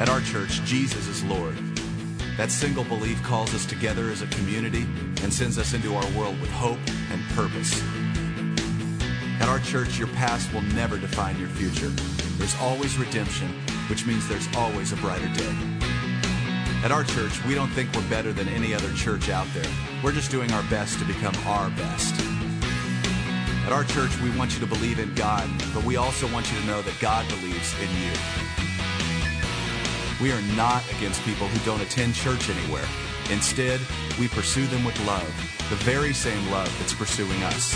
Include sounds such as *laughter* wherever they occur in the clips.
At our church, Jesus is Lord. That single belief calls us together as a community and sends us into our world with hope and purpose. At our church, your past will never define your future. There's always redemption, which means there's always a brighter day. At our church, we don't think we're better than any other church out there. We're just doing our best to become our best. At our church, we want you to believe in God, but we also want you to know that God believes in you. We are not against people who don't attend church anywhere. Instead, we pursue them with love, the very same love that's pursuing us.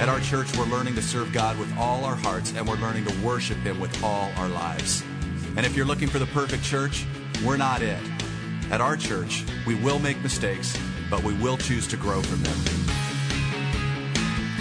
At our church, we're learning to serve God with all our hearts, and we're learning to worship Him with all our lives. And if you're looking for the perfect church, we're not it. At our church, we will make mistakes, but we will choose to grow from them.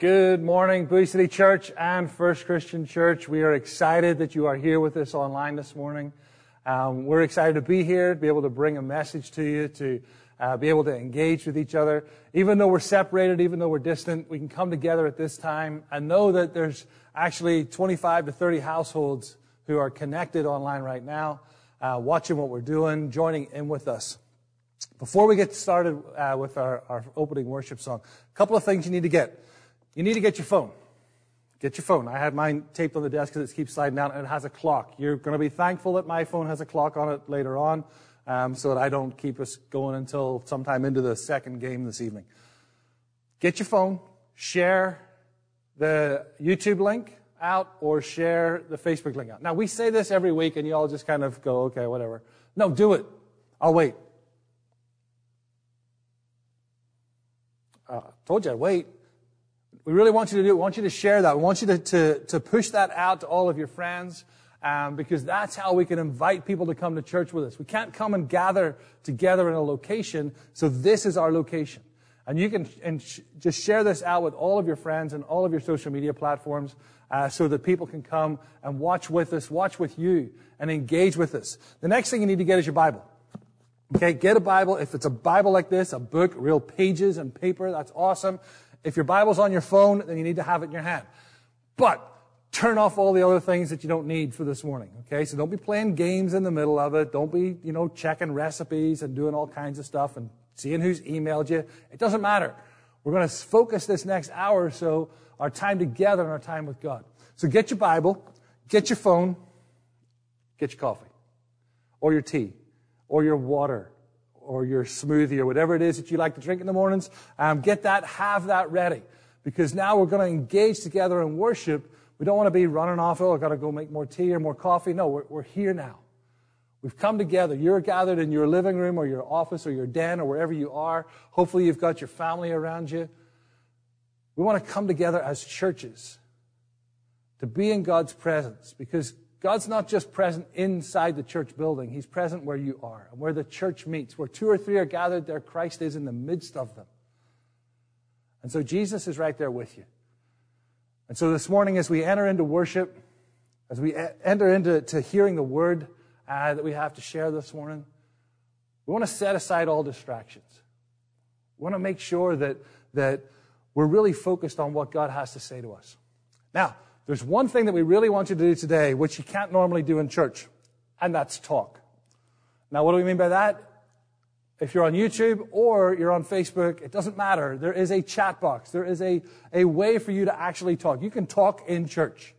Good morning, Bowie City Church and First Christian Church. We are excited that you are here with us online this morning. Um, we're excited to be here, to be able to bring a message to you, to uh, be able to engage with each other. Even though we're separated, even though we're distant, we can come together at this time and know that there's actually 25 to 30 households who are connected online right now, uh, watching what we're doing, joining in with us. Before we get started uh, with our, our opening worship song, a couple of things you need to get. You need to get your phone. Get your phone. I had mine taped on the desk because it keeps sliding down and it has a clock. You're going to be thankful that my phone has a clock on it later on um, so that I don't keep us going until sometime into the second game this evening. Get your phone, share the YouTube link out or share the Facebook link out. Now we say this every week and you all just kind of go, okay, whatever. No, do it. I'll wait. Uh, told you I'd wait. We really want you to do it. We want you to share that. We want you to, to, to push that out to all of your friends. Um, because that's how we can invite people to come to church with us. We can't come and gather together in a location, so this is our location. And you can and sh- just share this out with all of your friends and all of your social media platforms uh, so that people can come and watch with us, watch with you, and engage with us. The next thing you need to get is your Bible. Okay, get a Bible. If it's a Bible like this, a book, real pages and paper, that's awesome. If your Bible's on your phone, then you need to have it in your hand. But turn off all the other things that you don't need for this morning. Okay, so don't be playing games in the middle of it. Don't be, you know, checking recipes and doing all kinds of stuff and seeing who's emailed you. It doesn't matter. We're going to focus this next hour or so our time together and our time with God. So get your Bible, get your phone, get your coffee, or your tea, or your water, or your smoothie, or whatever it is that you like to drink in the mornings. Um, get that, have that ready. Because now we're going to engage together in worship we don't want to be running off, oh, I've got to go make more tea or more coffee. No, we're, we're here now. We've come together. You're gathered in your living room or your office or your den or wherever you are. Hopefully you've got your family around you. We want to come together as churches to be in God's presence because God's not just present inside the church building. He's present where you are and where the church meets. Where two or three are gathered there, Christ is in the midst of them. And so Jesus is right there with you. And so this morning, as we enter into worship, as we enter into to hearing the word uh, that we have to share this morning, we want to set aside all distractions. We want to make sure that, that we're really focused on what God has to say to us. Now, there's one thing that we really want you to do today, which you can't normally do in church, and that's talk. Now, what do we mean by that? If you're on YouTube or you're on Facebook, it doesn't matter. There is a chat box. There is a, a way for you to actually talk. You can talk in church.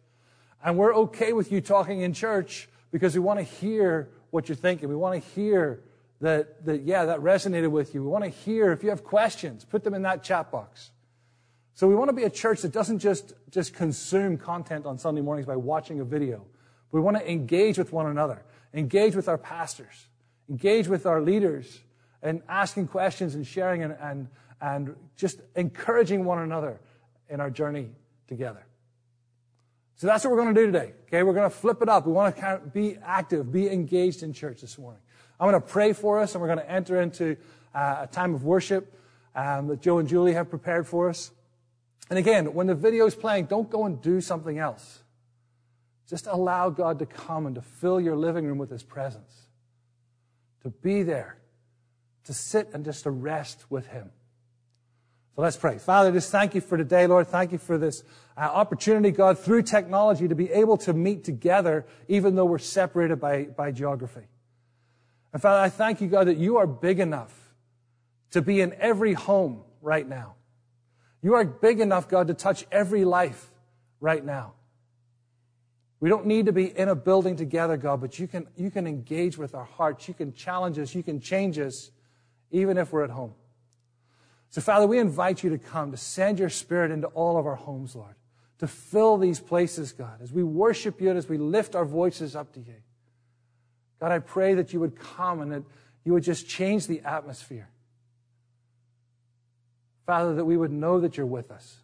And we're okay with you talking in church because we want to hear what you're thinking. We want to hear that, that, yeah, that resonated with you. We want to hear if you have questions, put them in that chat box. So we want to be a church that doesn't just, just consume content on Sunday mornings by watching a video. We want to engage with one another, engage with our pastors, engage with our leaders, and asking questions and sharing and, and, and just encouraging one another in our journey together. So that's what we're going to do today. Okay, we're going to flip it up. We want to be active, be engaged in church this morning. I'm going to pray for us, and we're going to enter into uh, a time of worship um, that Joe and Julie have prepared for us. And again, when the video is playing, don't go and do something else. Just allow God to come and to fill your living room with His presence, to be there, to sit and just to rest with Him. So let's pray. Father, just thank you for today, Lord. Thank you for this uh, opportunity, God, through technology to be able to meet together, even though we're separated by, by geography. And Father, I thank you, God, that you are big enough to be in every home right now. You are big enough, God, to touch every life right now. We don't need to be in a building together, God, but you can, you can engage with our hearts. You can challenge us. You can change us, even if we're at home. So, Father, we invite you to come, to send your spirit into all of our homes, Lord, to fill these places, God, as we worship you and as we lift our voices up to you. God, I pray that you would come and that you would just change the atmosphere. Father, that we would know that you're with us.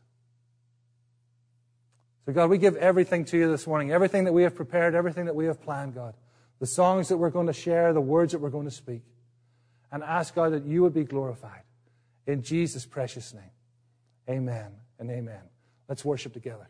So, God, we give everything to you this morning, everything that we have prepared, everything that we have planned, God, the songs that we're going to share, the words that we're going to speak, and ask, God, that you would be glorified. In Jesus' precious name. Amen and amen. Let's worship together.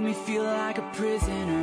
Made me feel like a prisoner.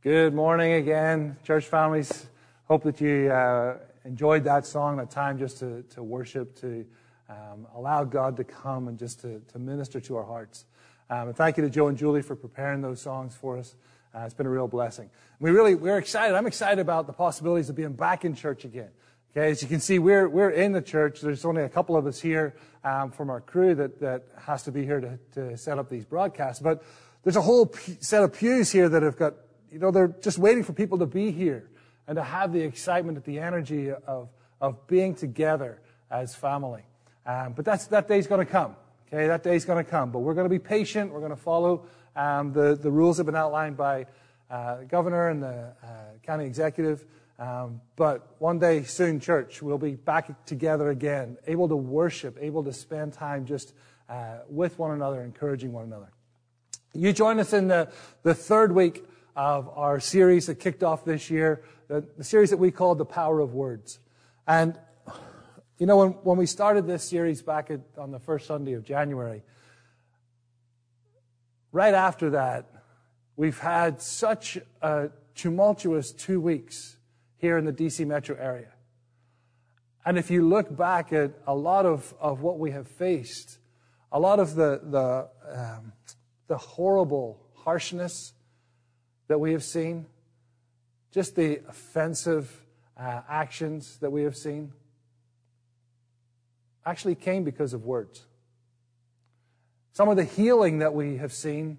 Good morning again, church families. Hope that you uh, enjoyed that song, that time just to, to worship, to um, allow God to come and just to, to minister to our hearts. Um, and thank you to Joe and Julie for preparing those songs for us. Uh, it's been a real blessing. We really, we're excited. I'm excited about the possibilities of being back in church again. Okay, as you can see, we're, we're in the church. There's only a couple of us here um, from our crew that, that has to be here to, to set up these broadcasts. But there's a whole p- set of pews here that have got, you know, they're just waiting for people to be here and to have the excitement and the energy of, of being together as family. Um, but that's, that day's going to come. Okay, that day's going to come. But we're going to be patient. We're going to follow um, the, the rules that have been outlined by uh, the governor and the uh, county executive. Um, but one day soon, church, we'll be back together again, able to worship, able to spend time just uh, with one another, encouraging one another. You join us in the, the third week of our series that kicked off this year, the, the series that we called The Power of Words. And, you know, when, when we started this series back at, on the first Sunday of January, right after that, we've had such a tumultuous two weeks here in the DC metro area. And if you look back at a lot of, of what we have faced, a lot of the, the, um, the horrible harshness that we have seen, just the offensive uh, actions that we have seen, actually came because of words. Some of the healing that we have seen,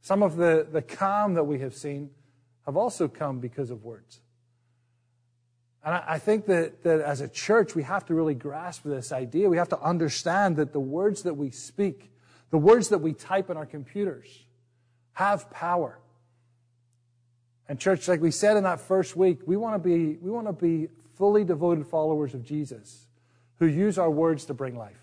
some of the, the calm that we have seen, have also come because of words. And I, I think that, that as a church, we have to really grasp this idea. We have to understand that the words that we speak, the words that we type in our computers, have power. And church, like we said in that first week, we want to be, we want to be fully devoted followers of Jesus who use our words to bring life.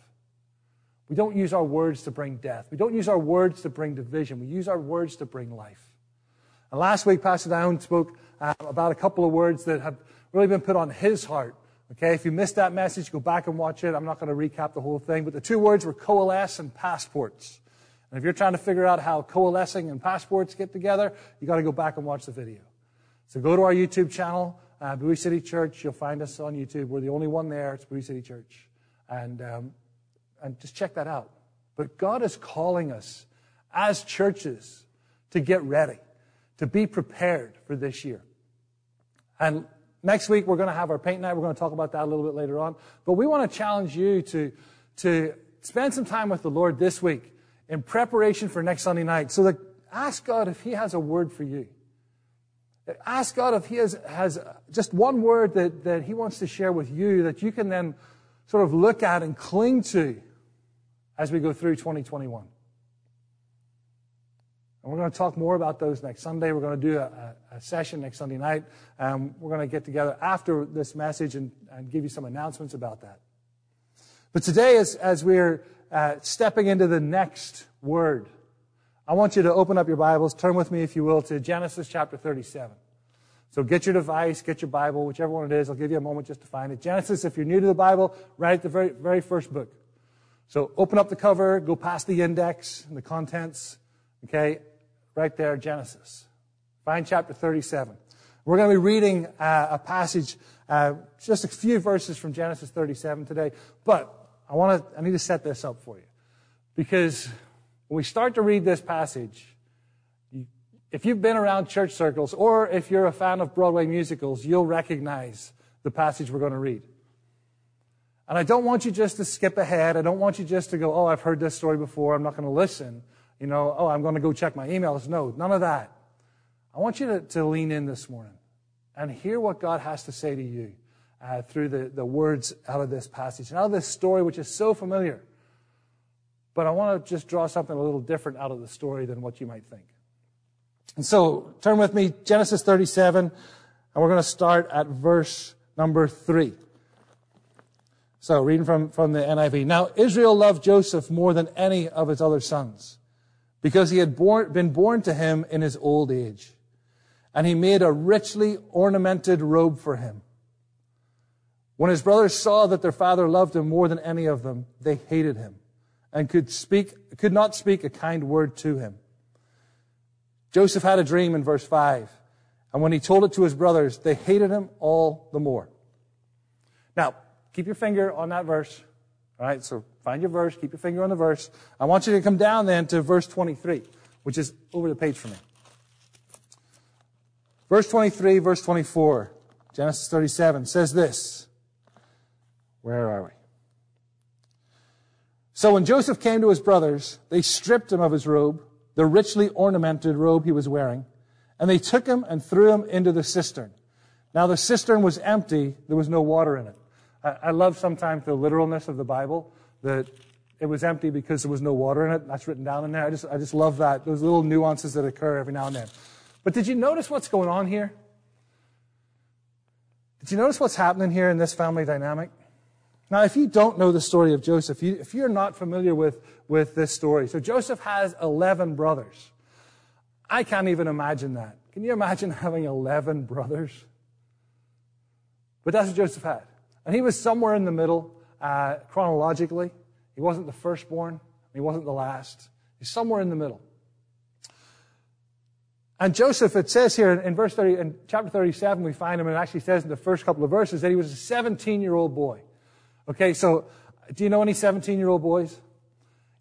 We don't use our words to bring death. We don't use our words to bring division. We use our words to bring life. And last week, Pastor Down spoke uh, about a couple of words that have really been put on his heart. Okay, if you missed that message, go back and watch it. I'm not going to recap the whole thing, but the two words were coalesce and passports. And if you're trying to figure out how coalescing and passports get together, you got to go back and watch the video. So go to our YouTube channel, uh, Bowie City Church. You'll find us on YouTube. We're the only one there. It's Bowie City Church. And, um, and just check that out. But God is calling us as churches to get ready, to be prepared for this year. And next week we're going to have our paint night. We're going to talk about that a little bit later on. But we want to challenge you to, to spend some time with the Lord this week in preparation for next Sunday night. So that ask God if He has a word for you. Ask God if He has, has just one word that, that He wants to share with you that you can then sort of look at and cling to as we go through 2021. And we're going to talk more about those next Sunday. We're going to do a, a session next Sunday night. Um, we're going to get together after this message and, and, give you some announcements about that. But today, as, as we're uh, stepping into the next word, I want you to open up your Bibles, turn with me, if you will, to Genesis chapter 37. So get your device, get your Bible, whichever one it is. I'll give you a moment just to find it. Genesis, if you're new to the Bible, right at the very, very first book. So open up the cover, go past the index and the contents. Okay, right there, Genesis. Find chapter 37. We're going to be reading uh, a passage, uh, just a few verses from Genesis 37 today. But I want to, I need to set this up for you. Because when we start to read this passage, if you've been around church circles or if you're a fan of Broadway musicals, you'll recognize the passage we're going to read. And I don't want you just to skip ahead. I don't want you just to go, oh, I've heard this story before. I'm not going to listen. You know, oh, I'm going to go check my emails. No, none of that. I want you to, to lean in this morning and hear what God has to say to you uh, through the, the words out of this passage and out of this story, which is so familiar. But I want to just draw something a little different out of the story than what you might think. And so turn with me, Genesis 37, and we're going to start at verse number 3. So reading from, from the NIV. Now Israel loved Joseph more than any of his other sons because he had born, been born to him in his old age. And he made a richly ornamented robe for him. When his brothers saw that their father loved him more than any of them, they hated him and could speak, could not speak a kind word to him. Joseph had a dream in verse 5. And when he told it to his brothers, they hated him all the more. Now, keep your finger on that verse. All right, so find your verse, keep your finger on the verse. I want you to come down then to verse 23, which is over the page for me. Verse 23, verse 24, Genesis 37 says this. Where are we? So when Joseph came to his brothers, they stripped him of his robe the richly ornamented robe he was wearing, and they took him and threw him into the cistern. Now the cistern was empty, there was no water in it. I, love sometimes the literalness of the Bible, that it was empty because there was no water in it. That's written down in there. I just, I just love that, those little nuances that occur every now and then. But did you notice what's going on here? Did you notice what's happening here in this family dynamic? Now, if you don't know the story of Joseph, you, if you're not familiar with, with this story, so Joseph has 11 brothers. I can't even imagine that. Can you imagine *laughs* having 11 brothers? But that's what Joseph had. And he was somewhere in the middle, uh, chronologically. He wasn't the firstborn, he wasn't the last. He's somewhere in the middle. And Joseph, it says here in verse 30, in chapter 37, we find him, and it actually says in the first couple of verses that he was a 17 year old boy. Okay, so do you know any 17 year old boys? You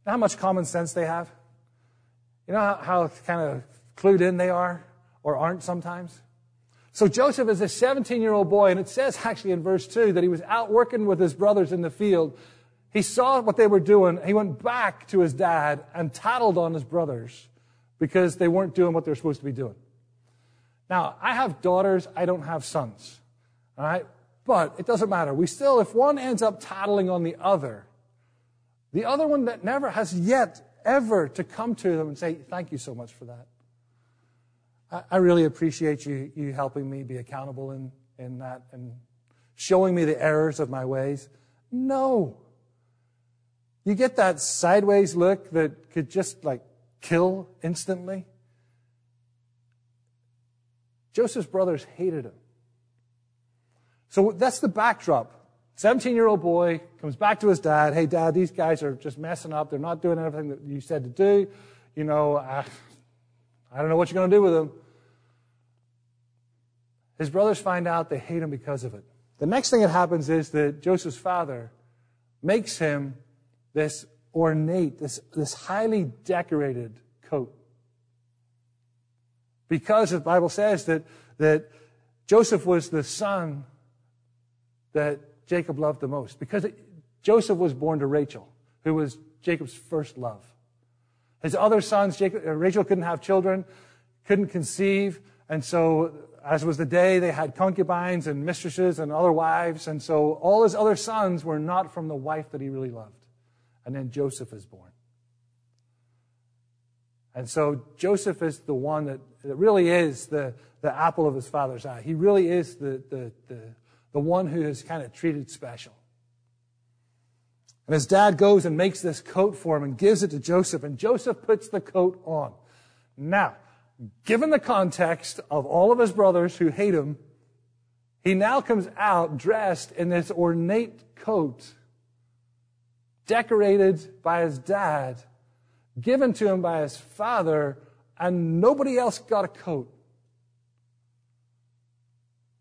know how much common sense they have? You know how, how kind of clued in they are or aren't sometimes? So Joseph is a 17 year old boy, and it says actually in verse 2 that he was out working with his brothers in the field. He saw what they were doing. He went back to his dad and tattled on his brothers because they weren't doing what they're supposed to be doing. Now, I have daughters, I don't have sons. All right? But it doesn't matter. We still, if one ends up tattling on the other, the other one that never has yet ever to come to them and say, thank you so much for that. I, I really appreciate you, you helping me be accountable in, in that and showing me the errors of my ways. No. You get that sideways look that could just like kill instantly. Joseph's brothers hated him. So that's the backdrop. 17 year old boy comes back to his dad. Hey, dad, these guys are just messing up. They're not doing everything that you said to do. You know, I, I don't know what you're going to do with them. His brothers find out they hate him because of it. The next thing that happens is that Joseph's father makes him this ornate, this, this highly decorated coat. Because the Bible says that, that Joseph was the son that Jacob loved the most because it, Joseph was born to Rachel, who was Jacob's first love. His other sons, Jacob, uh, Rachel couldn't have children, couldn't conceive, and so as was the day, they had concubines and mistresses and other wives, and so all his other sons were not from the wife that he really loved. And then Joseph is born. And so Joseph is the one that, that really is the, the apple of his father's eye. He really is the, the, the the one who is kind of treated special. And his dad goes and makes this coat for him and gives it to Joseph, and Joseph puts the coat on. Now, given the context of all of his brothers who hate him, he now comes out dressed in this ornate coat, decorated by his dad, given to him by his father, and nobody else got a coat.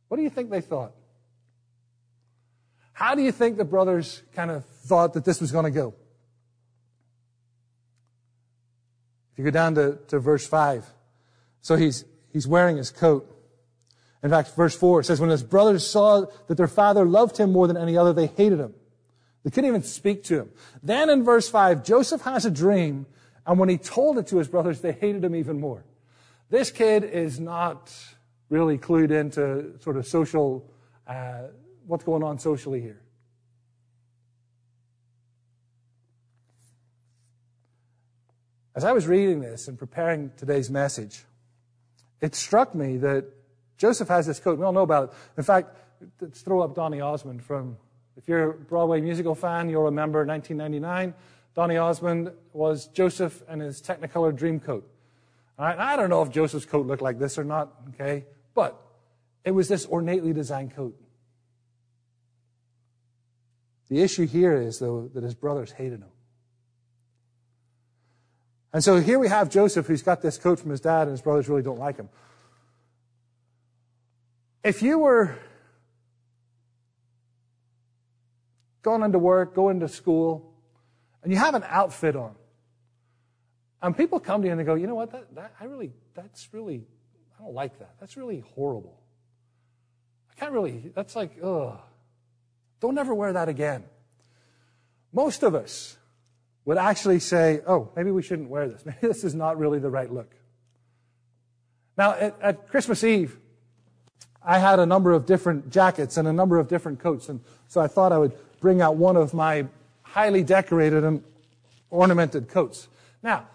What do you think they thought? How do you think the brothers kind of thought that this was going to go? If you go down to, to verse 5. So he's, he's wearing his coat. In fact, verse 4 says, when his brothers saw that their father loved him more than any other, they hated him. They couldn't even speak to him. Then in verse 5, Joseph has a dream, and when he told it to his brothers, they hated him even more. This kid is not really clued into sort of social, uh, what's going on socially here. As I was reading this and preparing today's message, it struck me that Joseph has this coat. We all know about it. In fact, let's throw up Donny Osmond from, if you're a Broadway musical fan, you'll remember 1999. Donny Osmond was Joseph and his Technicolor Dreamcoat. All right, I don't know if Joseph's coat looked like this or not, okay? But it was this ornately designed coat. The issue here is, though, that his brothers hated him. And so here we have Joseph who's got this coat from his dad and his brothers really don't like him. If you were going into work, going to school, and you have an outfit on, and people come to you and they go, you know what, that, that, I really, that's really, I don't like that. That's really horrible. I can't really, that's like, ugh. Don't ever wear that again. Most of us would actually say, oh, maybe we shouldn't wear this. *laughs* Maybe this is not really the right look. Now, at, at, Christmas Eve, I had a number of different jackets and a number of different coats, and so I thought I would bring out one of my highly decorated and ornamented coats. Now,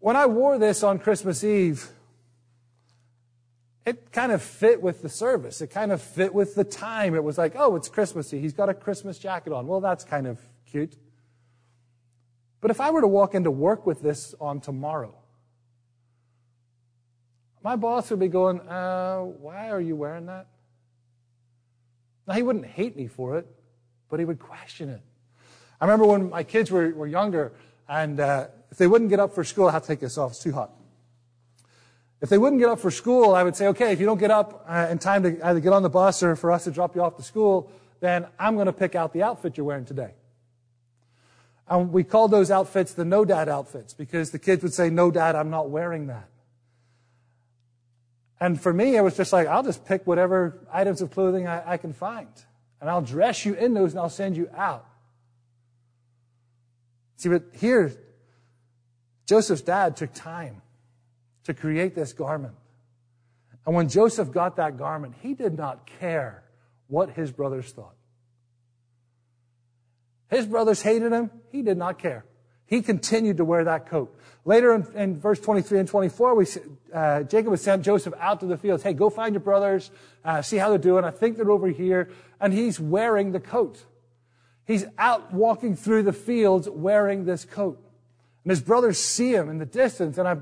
when I wore this on Christmas Eve, it kind of fit with the service. It kind of fit with the time. It was like, oh, it's Christmassy. He's got a Christmas jacket on. Well, that's kind of cute. But if I were to walk into work with this on tomorrow, my boss would be going, uh, why are you wearing that? Now, he wouldn't hate me for it, but he would question it. I remember when my kids were, were younger, and uh, if they wouldn't get up for school, I have to take this off, it's too hot. If they wouldn't get up for school, I would say, okay, if you don't get up uh, in time to either get on the bus or for us to drop you off to school, then I'm going to pick out the outfit you're wearing today. And we called those outfits the no dad outfits because the kids would say, no dad, I'm not wearing that. And for me, it was just like, I'll just pick whatever items of clothing I, I can find. And I'll dress you in those and I'll send you out. See, but here, Joseph's dad took time to create this garment. And when Joseph got that garment, he did not care what his brothers thought. His brothers hated him. He did not care. He continued to wear that coat. Later in, in verse 23 and 24, we, uh, Jacob would send Joseph out to the fields. Hey, go find your brothers, uh, see how they're doing. I think they're over here. And he's wearing the coat. He's out walking through the fields wearing this coat. And his brothers see him in the distance, and I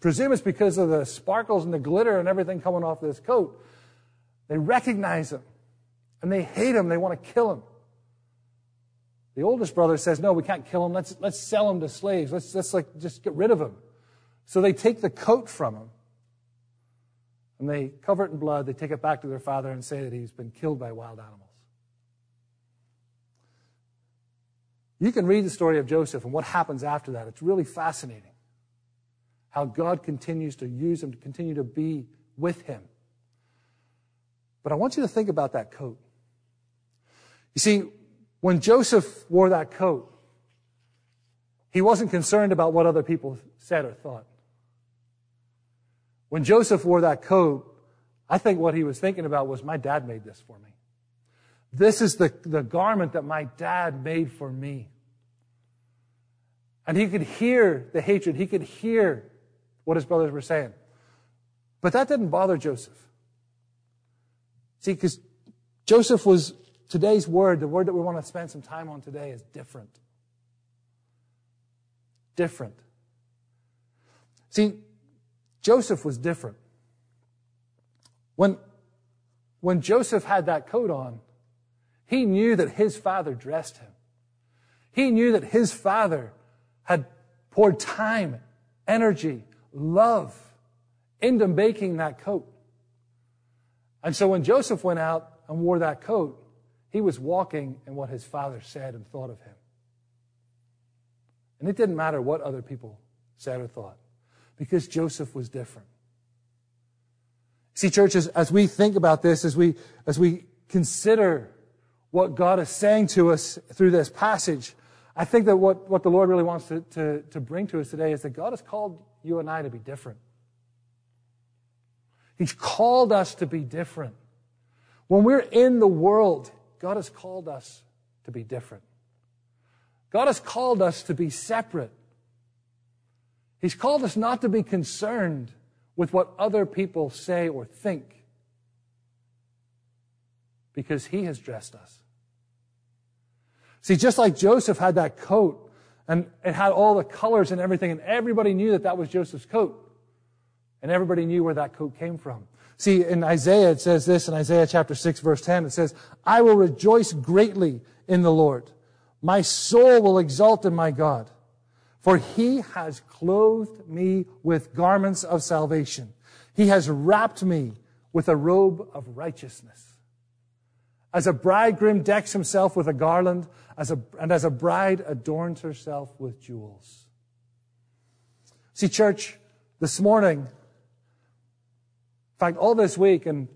presume it's because of the sparkles and the glitter and everything coming off this coat. They recognize him, and they hate him. They want to kill him. The oldest brother says, no, we can't kill him. Let's, let's sell him to slaves. Let's, let's like, just get rid of him. So they take the coat from him and they cover it in blood. They take it back to their father and say that he's been killed by wild animals. You can read the story of Joseph and what happens after that. It's really fascinating how God continues to use him to continue to be with him. But I want you to think about that coat. You see, when Joseph wore that coat, he wasn't concerned about what other people said or thought. When Joseph wore that coat, I think what he was thinking about was, my dad made this for me. This is the, the garment that my dad made for me. And he could hear the hatred. He could hear what his brothers were saying. But that didn't bother Joseph. See, because Joseph was Today's word, the word that we want to spend some time on today, is different. Different. See, Joseph was different. When, when Joseph had that coat on, he knew that his father dressed him. He knew that his father had poured time, energy, love into making that coat. And so when Joseph went out and wore that coat, he was walking in what his father said and thought of him. And it didn't matter what other people said or thought because Joseph was different. See, churches, as we think about this, as we, as we consider what God is saying to us through this passage, I think that what, what the Lord really wants to, to, to bring to us today is that God has called you and I to be different. He's called us to be different. When we're in the world, God has called us to be different. God has called us to be separate. He's called us not to be concerned with what other people say or think because He has dressed us. See, just like Joseph had that coat and it had all the colors and everything, and everybody knew that that was Joseph's coat. And everybody knew where that coat came from. See, in Isaiah, it says this in Isaiah chapter 6, verse 10, it says, I will rejoice greatly in the Lord. My soul will exult in my God, for he has clothed me with garments of salvation. He has wrapped me with a robe of righteousness. As a bridegroom decks himself with a garland, as a, and as a bride adorns herself with jewels. See, church, this morning, in fact, all this week, and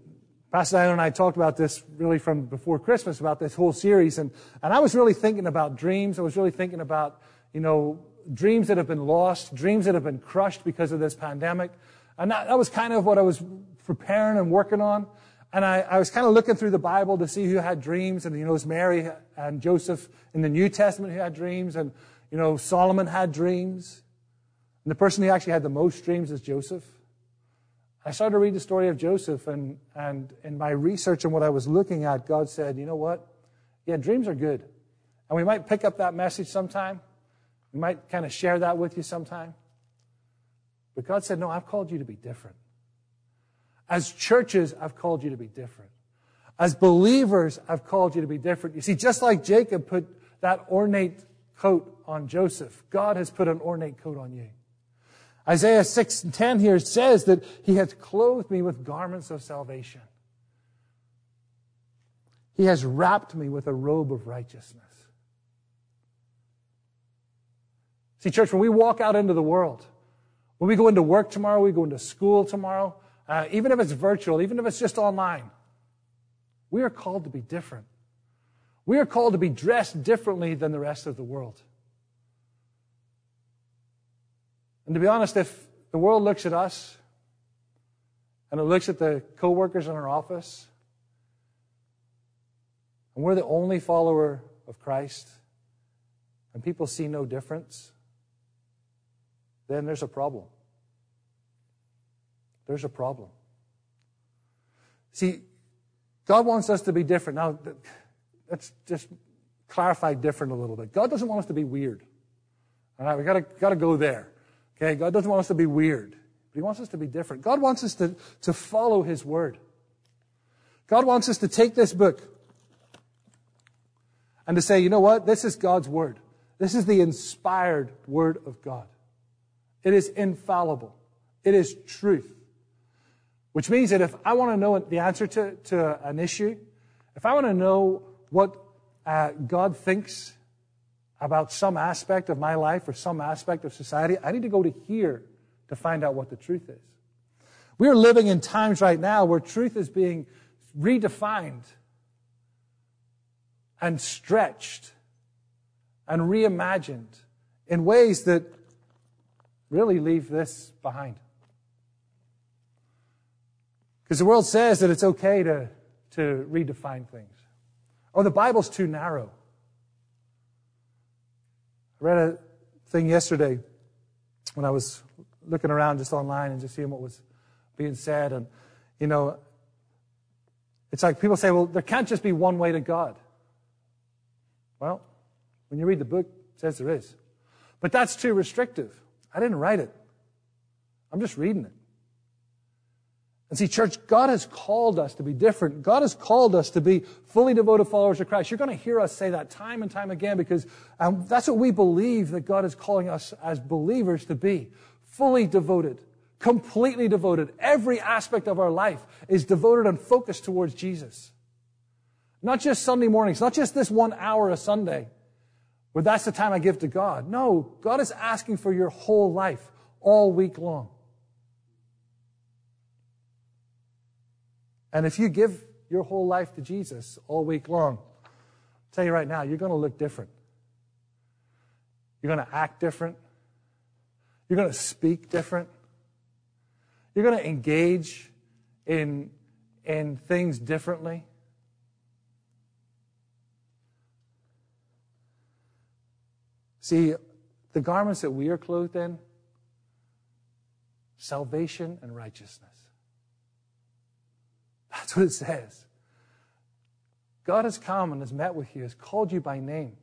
Pastor Diane and I talked about this really from before Christmas about this whole series, and, and I was really thinking about dreams. I was really thinking about, you know, dreams that have been lost, dreams that have been crushed because of this pandemic. And that, that was kind of what I was preparing and working on. And I, I was kind of looking through the Bible to see who had dreams, and you know, it was Mary and Joseph in the New Testament who had dreams, and you know, Solomon had dreams. And the person who actually had the most dreams is Joseph. I started to read the story of Joseph, and, and in my research and what I was looking at, God said, you know what? Yeah, dreams are good. And we might pick up that message sometime. We might kind of share that with you sometime. But God said, no, I've called you to be different. As churches, I've called you to be different. As believers, I've called you to be different. You see, just like Jacob put that ornate coat on Joseph, God has put an ornate coat on you. Isaiah 6 and 10 here says that he has clothed me with garments of salvation. He has wrapped me with a robe of righteousness. See, church, when we walk out into the world, when we go into work tomorrow, we go into school tomorrow, uh, even if it's virtual, even if it's just online, we are called to be different. We are called to be dressed differently than the rest of the world. And to be honest, if the world looks at us and it looks at the coworkers in our office, and we're the only follower of Christ, and people see no difference, then there's a problem. There's a problem. See, God wants us to be different. Now, let's just clarify different a little bit. God doesn't want us to be weird. All right, we gotta, gotta go there. Okay, God doesn't want us to be weird, but He wants us to be different. God wants us to, to follow His Word. God wants us to take this book and to say, you know what? This is God's Word. This is the inspired Word of God. It is infallible. It is truth. Which means that if I want to know the answer to, to an issue, if I want to know what uh, God thinks about some aspect of my life or some aspect of society, I need to go to here to find out what the truth is. We are living in times right now where truth is being redefined and stretched and reimagined in ways that really leave this behind. Because the world says that it's okay to, to redefine things. Oh, the Bible's too narrow. I read a thing yesterday when I was looking around just online and just seeing what was being said. And, you know, it's like people say, well, there can't just be one way to God. Well, when you read the book, it says there is. But that's too restrictive. I didn't write it. I'm just reading it. And see, church, God has called us to be different. God has called us to be fully devoted followers of Christ. You're going to hear us say that time and time again because um, that's what we believe that God is calling us as believers to be. Fully devoted, completely devoted. Every aspect of our life is devoted and focused towards Jesus. Not just Sunday mornings, not just this one hour a Sunday where that's the time I give to God. No, God is asking for your whole life all week long. And if you give your whole life to Jesus all week long, I'll tell you right now, you're going to look different. You're going to act different. You're going to speak different. You're going to engage in, in things differently. See, the garments that we are clothed in, salvation and righteousness. That's what it says. God has come and has met with you, has called you by name,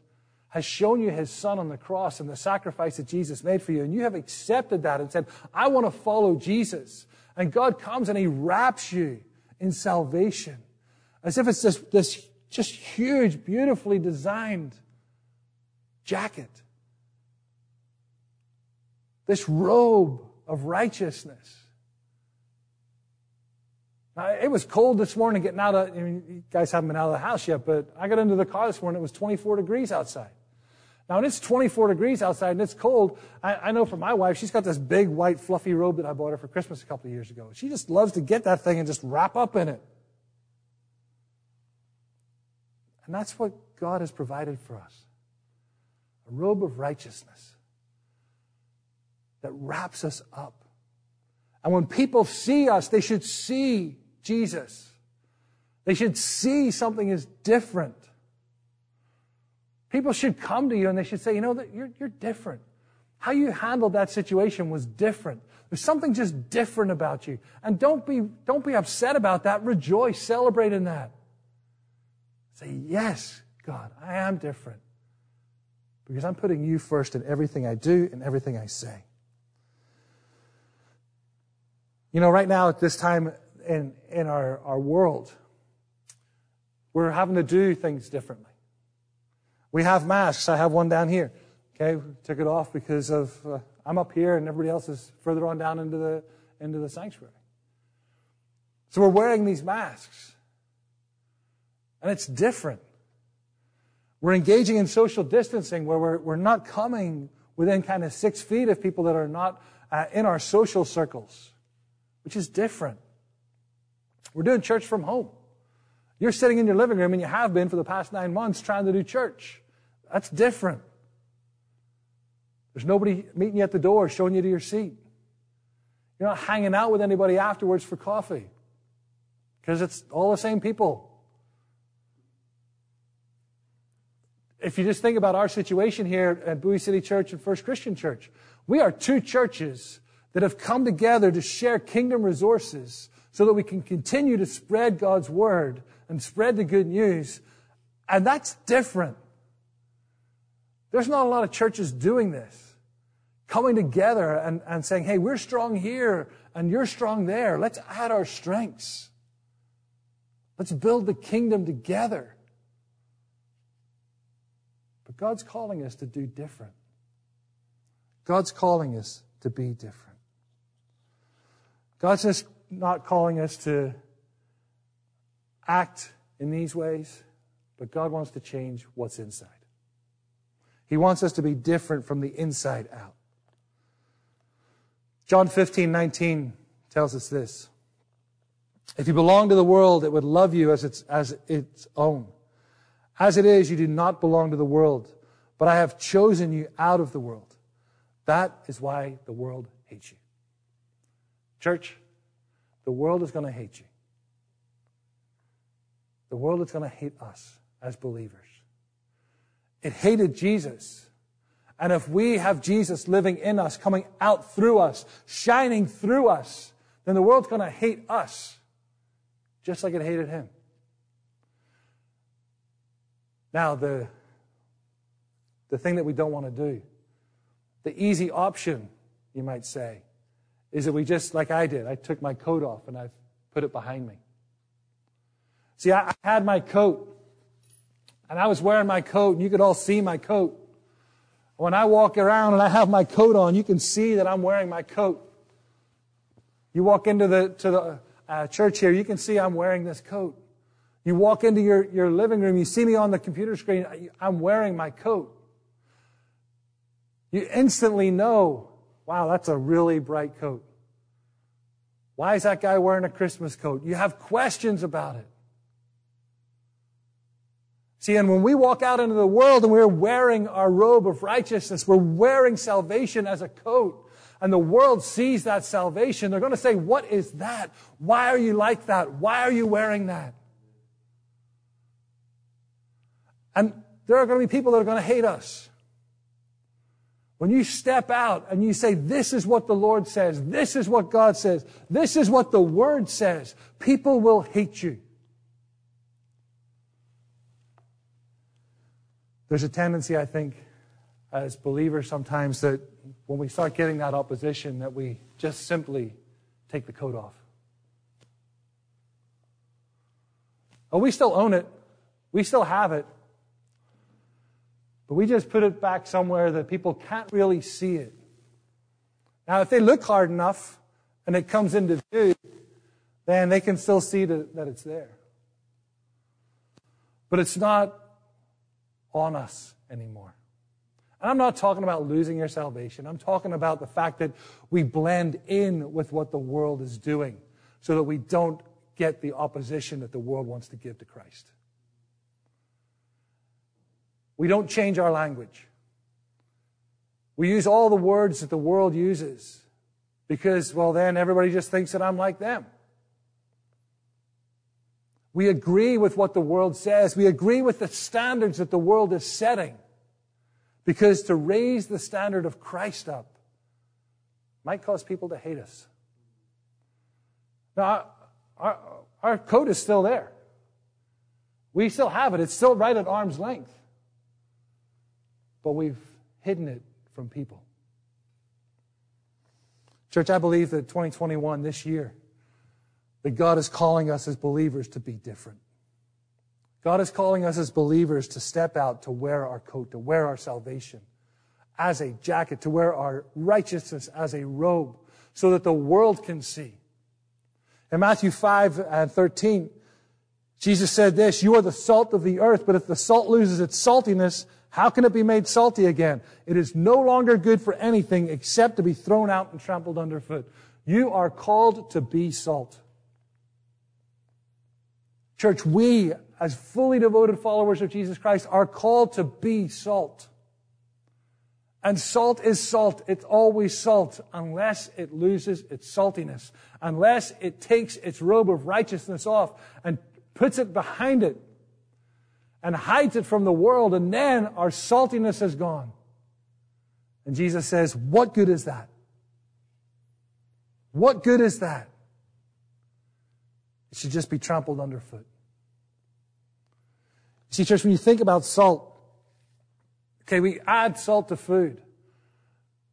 has shown you his son on the cross and the sacrifice that Jesus made for you, and you have accepted that and said, I want to follow Jesus. And God comes and he wraps you in salvation as if it's this, this just huge, beautifully designed jacket. This robe of righteousness. Uh, it was cold this morning getting out of, I mean, you guys haven't been out of the house yet, but I got into the car this morning, it was 24 degrees outside. Now, when it's 24 degrees outside and it's cold, I, I, know for my wife, she's got this big white fluffy robe that I bought her for Christmas a couple of years ago. She just loves to get that thing and just wrap up in it. And that's what God has provided for us a robe of righteousness that wraps us up. And when people see us, they should see Jesus. They should see something is different. People should come to you and they should say, you know, that you're, you're different. How you handled that situation was different. There's something just different about you. And don't be, don't be upset about that. Rejoice, celebrate in that. Say, yes, God, I am different. Because I'm putting you first in everything I do and everything I say. You know, right now at this time in, in our, our world, we're having to do things differently. We have masks. I have one down here. Okay, took it off because of uh, I'm up here and everybody else is further on down into the into the sanctuary. So we're wearing these masks. And it's different. We're engaging in social distancing where we're, we're not coming within kind of six feet of people that are not uh, in our social circles, which is different. We're doing church from home. You're sitting in your living room and you have been for the past nine months trying to do church. That's different. There's nobody meeting you at the door showing you to your seat. You're not hanging out with anybody afterwards for coffee because it's all the same people. If you just think about our situation here at Bowie City Church and First Christian Church, we are two churches that have come together to share kingdom resources so that we can continue to spread God's word and spread the good news. And that's different. There's not a lot of churches doing this, coming together and, and saying, hey, we're strong here and you're strong there. Let's add our strengths. Let's build the kingdom together. But God's calling us to do different. God's calling us to be different. God just not calling us to act in these ways, but God wants to change what's inside. He wants us to be different from the inside out. John 15, 19 tells us this. If you belong to the world, it would love you as its, as its own. As it is, you do not belong to the world, but I have chosen you out of the world. That is why the world hates you. Church, the world is going to hate you. The world is going to hate us as believers. It hated Jesus. And if we have Jesus living in us, coming out through us, shining through us, then the world's going to hate us just like it hated him. Now, the, the thing that we don't want to do, the easy option, you might say, is that we just, like I did, I took my coat off and I've put it behind me. See, I, I had my coat, and I was wearing my coat, and you could all see my coat. When I walk around and I have my coat on, you can see that I'm wearing my coat. You walk into the to the uh, church here, you can see I'm wearing this coat. You walk into your, your living room, you see me on the computer screen, I'm wearing my coat. You instantly know, wow, that's a really bright coat. Why is that guy wearing a Christmas coat? You have questions about it. See, and when we walk out into the world and we're wearing our robe of righteousness, we're wearing salvation as a coat, and the world sees that salvation, they're going to say, What is that? Why are you like that? Why are you wearing that? And there are going to be people that are going to hate us. When you step out and you say, this is what the Lord says, this is what God says, this is what the Word says, people will hate you. There's a tendency, I think, as believers sometimes that when we start getting that opposition, that we just simply take the coat off. Oh, we still own it. We still have it. But we just put it back somewhere that people can't really see it. Now, if they look hard enough and it comes into view, then they can still see that it's there. But it's not on us anymore. And I'm not talking about losing your salvation. I'm talking about the fact that we blend in with what the world is doing so that we don't get the opposition that the world wants to give to Christ. We don't change our language. We use all the words that the world uses because, well, then everybody just thinks that I'm like them. We agree with what the world says. We agree with the standards that the world is setting. Because to raise the standard of Christ up might cause people to hate us. Now, our, our, code is still there. We still have it. It's still right at arm's length but we've hidden it from people. Church, I believe that 2021, this year, that God is calling us as believers to be different. God is calling us as believers to step out, to wear our coat, to wear our salvation as a jacket, to wear our righteousness as a robe, so that the world can see. In Matthew 5 and 13, Jesus said this, You are the salt of the earth, but if the salt loses its saltiness, how can it be made salty again? It is no longer good for anything except to be thrown out and trampled underfoot. You are called to be salt. Church, we, as fully devoted followers of Jesus Christ, are called to be salt. And salt is salt. It's always salt unless it loses its saltiness, unless it takes its robe of righteousness off and puts it behind it and hides it from the world, and then our saltiness is gone. And Jesus says, What good is that? What good is that? It should just be trampled underfoot. See, church, when you think about salt, okay, we add salt to food.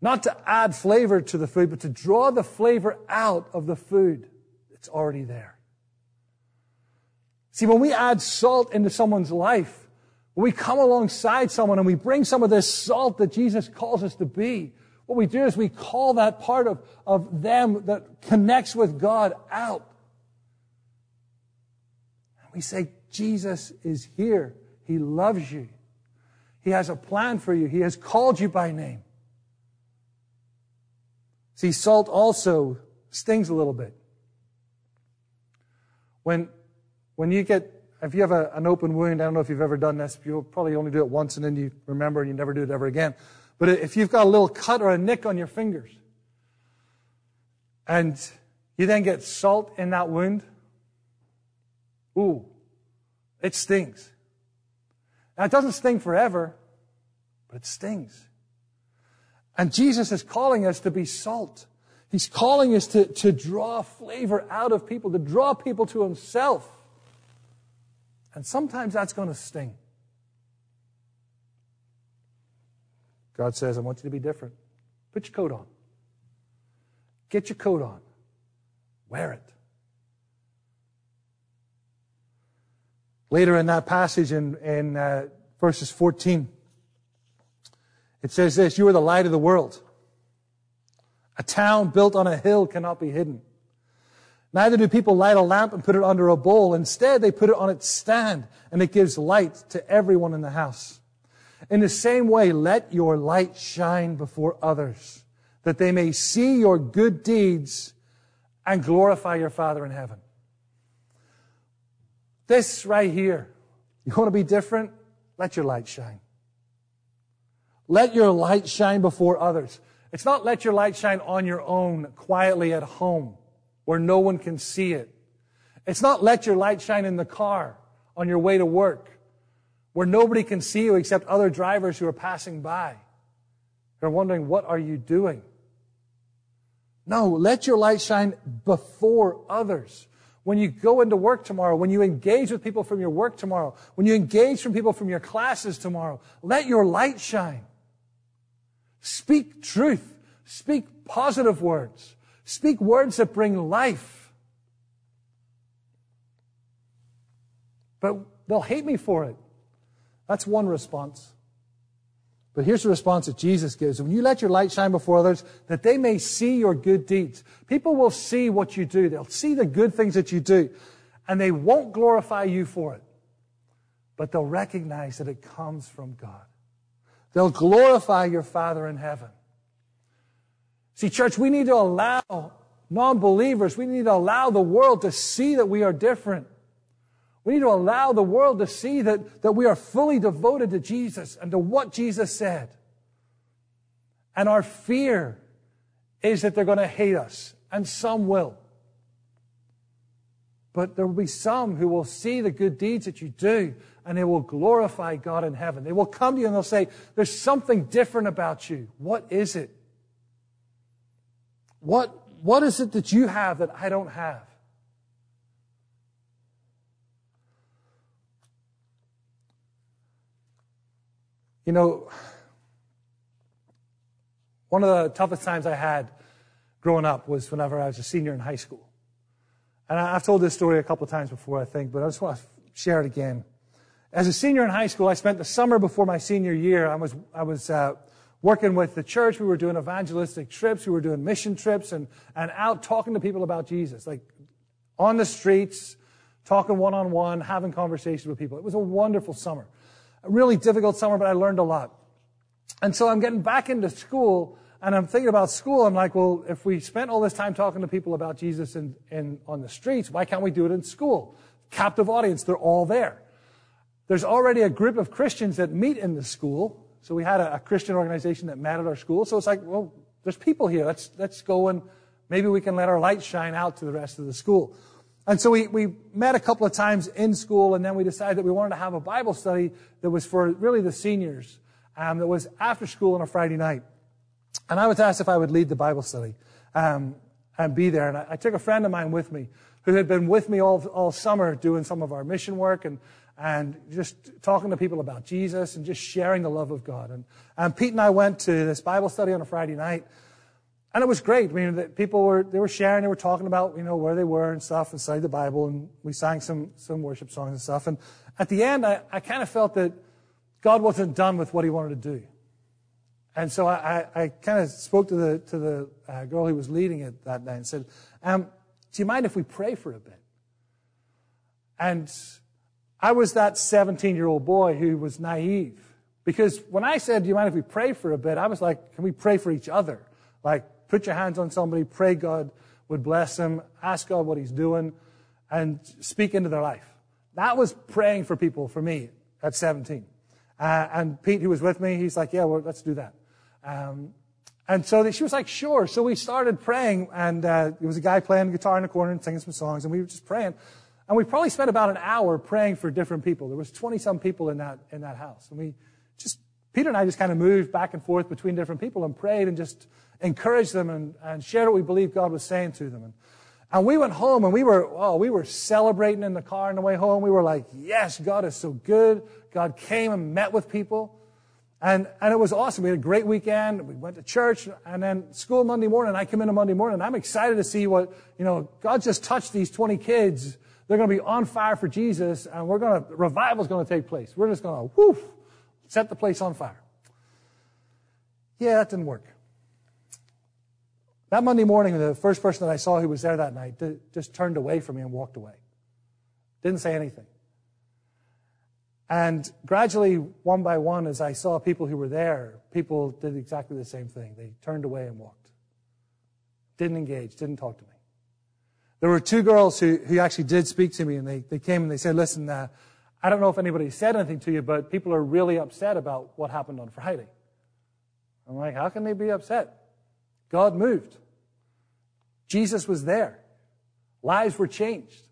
Not to add flavor to the food, but to draw the flavor out of the food that's already there. See, when we add salt into someone's life, when we come alongside someone and we bring some of this salt that Jesus calls us to be, what we do is we call that part of, of them that connects with God out. And we say, Jesus is here. He loves you. He has a plan for you. He has called you by name. See, salt also stings a little bit. When when you get, if you have a, an open wound, I don't know if you've ever done this, you'll probably only do it once and then you remember and you never do it ever again. But if you've got a little cut or a nick on your fingers, and you then get salt in that wound, ooh, it stings. Now it doesn't sting forever, but it stings. And Jesus is calling us to be salt. He's calling us to, to draw flavor out of people, to draw people to himself. And sometimes that's going to sting. God says, I want you to be different. Put your coat on. Get your coat on. Wear it. Later in that passage in, in uh, verses 14, it says this You are the light of the world. A town built on a hill cannot be hidden. Neither do people light a lamp and put it under a bowl. Instead, they put it on its stand and it gives light to everyone in the house. In the same way, let your light shine before others that they may see your good deeds and glorify your Father in heaven. This right here, you want to be different? Let your light shine. Let your light shine before others. It's not let your light shine on your own, quietly at home, where no one can see it. It's not let your light shine in the car on your way to work, where nobody can see you except other drivers who are passing by. They're wondering, what are you doing? No, let your light shine before others. When you go into work tomorrow, when you engage with people from your work tomorrow, when you engage from people from your classes tomorrow, let your light shine. Speak truth. Speak positive words. Speak words that bring life. But they'll hate me for it. That's one response. But here's the response that Jesus gives. When you let your light shine before others, that they may see your good deeds. People will see what you do. They'll see the good things that you do. And they won't glorify you for it. But they'll recognize that it comes from God. They'll glorify your Father in heaven. See, church, we need to allow non-believers, we need to allow the world to see that we are different. We need to allow the world to see that, that we are fully devoted to Jesus and to what Jesus said. And our fear is that they're going to hate us, and some will. But there will be some who will see the good deeds that you do, and they will glorify God in heaven. They will come to you and they'll say, There's something different about you. What is it? What, what is it that you have that I don't have? You know, one of the toughest times I had growing up was whenever I was a senior in high school. And I've told this story a couple of times before, I think, but I just want to share it again. As a senior in high school, I spent the summer before my senior year. I was, I was uh, working with the church. We were doing evangelistic trips. We were doing mission trips and, and out talking to people about Jesus, like on the streets, talking one on one, having conversations with people. It was a wonderful summer a really difficult summer, but I learned a lot. And so I'm getting back into school and I'm thinking about school. I'm like, well, if we spent all this time talking to people about Jesus in, in, on the streets, why can't we do it in school? Captive audience, they're all there. There's already a group of Christians that meet in the school. So we had a, a Christian organization that met at our school. So it's like, well, there's people here. Let's, let's go and maybe we can let our light shine out to the rest of the school. And so we, we met a couple of times in school, and then we decided that we wanted to have a Bible study that was for really the seniors, um, that was after school on a Friday night. And I was asked if I would lead the Bible study um, and be there. And I, I, took a friend of mine with me who had been with me all, all summer doing some of our mission work and, and just talking to people about Jesus and just sharing the love of God. And, and Pete and I went to this Bible study on a Friday night. And it was great. I mean, people were, they were sharing, they were talking about, you know, where they were and stuff and studied the Bible and we sang some, some worship songs and stuff. And at the end, I, I kind of felt that God wasn't done with what he wanted to do. And so I, I, I kind of spoke to the, to the uh, girl who was leading it that night and said, um, do you mind if we pray for a bit? And I was that 17 year old boy who was naive. Because when I said, do you mind if we pray for a bit? I was like, can we pray for each other? Like, put your hands on somebody, pray God would bless them, ask God what He's doing, and speak into their life. That was praying for people for me at 17. Uh, and Pete, who was with me, he's like, yeah, well, let's do that. Um, and so she was like, sure. So we started praying, and uh, there was a guy playing guitar in the corner and singing some songs, and we were just praying. And we probably spent about an hour praying for different people. There was 20 some people in that, in that house. And we just, Peter and I just kind of moved back and forth between different people and prayed and just encouraged them and, and shared what we believed God was saying to them. And, and we went home and we were, oh, we were celebrating in the car on the way home. We were like, yes, God is so good. God came and met with people. And, and it was awesome. We had a great weekend. We went to church and then school Monday morning. I come in on Monday morning. I'm excited to see what, you know, God just touched these 20 kids They're going to be on fire for Jesus, and we're going to, revival is going to take place. We're just going to, woof, set the place on fire. Yeah, that didn't work. That Monday morning, the first person that I saw who was there that night just turned away from me and walked away. Didn't say anything. And gradually, one by one, as I saw people who were there, people did exactly the same thing. They turned away and walked. Didn't engage, didn't talk to me. There were two girls who, who actually did speak to me, and they, they came and they said, Listen, uh, I don't know if anybody said anything to you, but people are really upset about what happened on Friday. I'm like, How can they be upset? God moved. Jesus was there. Lives were changed.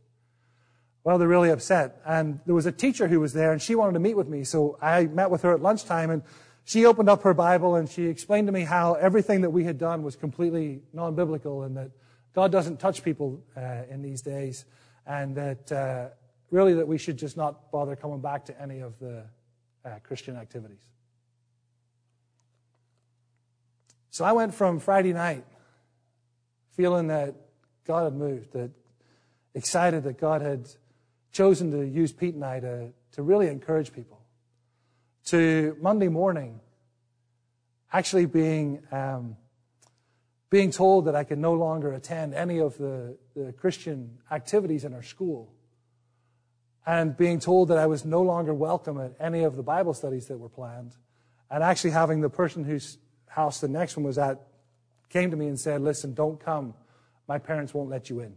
Well, they're really upset. And there was a teacher who was there, and she wanted to meet with me. So I met with her at lunchtime, and she opened up her Bible and she explained to me how everything that we had done was completely non biblical and that God doesn't touch people uh, in these days, and that uh, really that we should just not bother coming back to any of the uh, Christian activities. So I went from Friday night feeling that God had moved, that excited that God had chosen to use Pete and I to, to really encourage people, to Monday morning actually being, um, being told that I could no longer attend any of the, the Christian activities in our school, and being told that I was no longer welcome at any of the Bible studies that were planned, and actually having the person whose house the next one was at came to me and said, Listen, don't come. My parents won't let you in.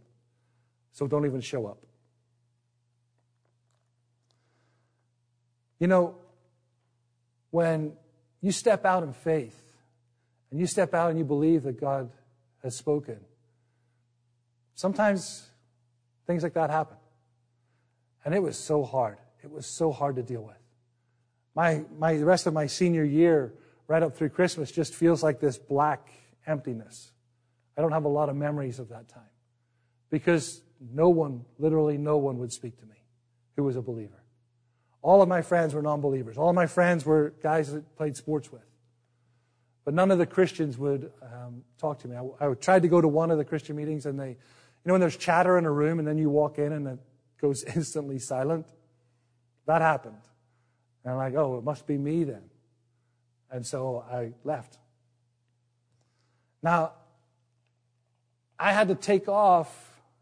So don't even show up. You know, when you step out in faith and you step out and you believe that God has spoken, sometimes things like that happen. And it was so hard. It was so hard to deal with. My, my, the rest of my senior year, right up through Christmas, just feels like this black emptiness. I don't have a lot of memories of that time because no one, literally no one, would speak to me who was a believer. All of my friends were non believers. All of my friends were guys that played sports with. But none of the Christians would um, talk to me. I, I, tried to go to one of the Christian meetings, and they, you know, when there's chatter in a room and then you walk in and it goes *laughs* instantly silent? That happened. And I'm like, oh, it must be me then. And so I left. Now, I had to take off,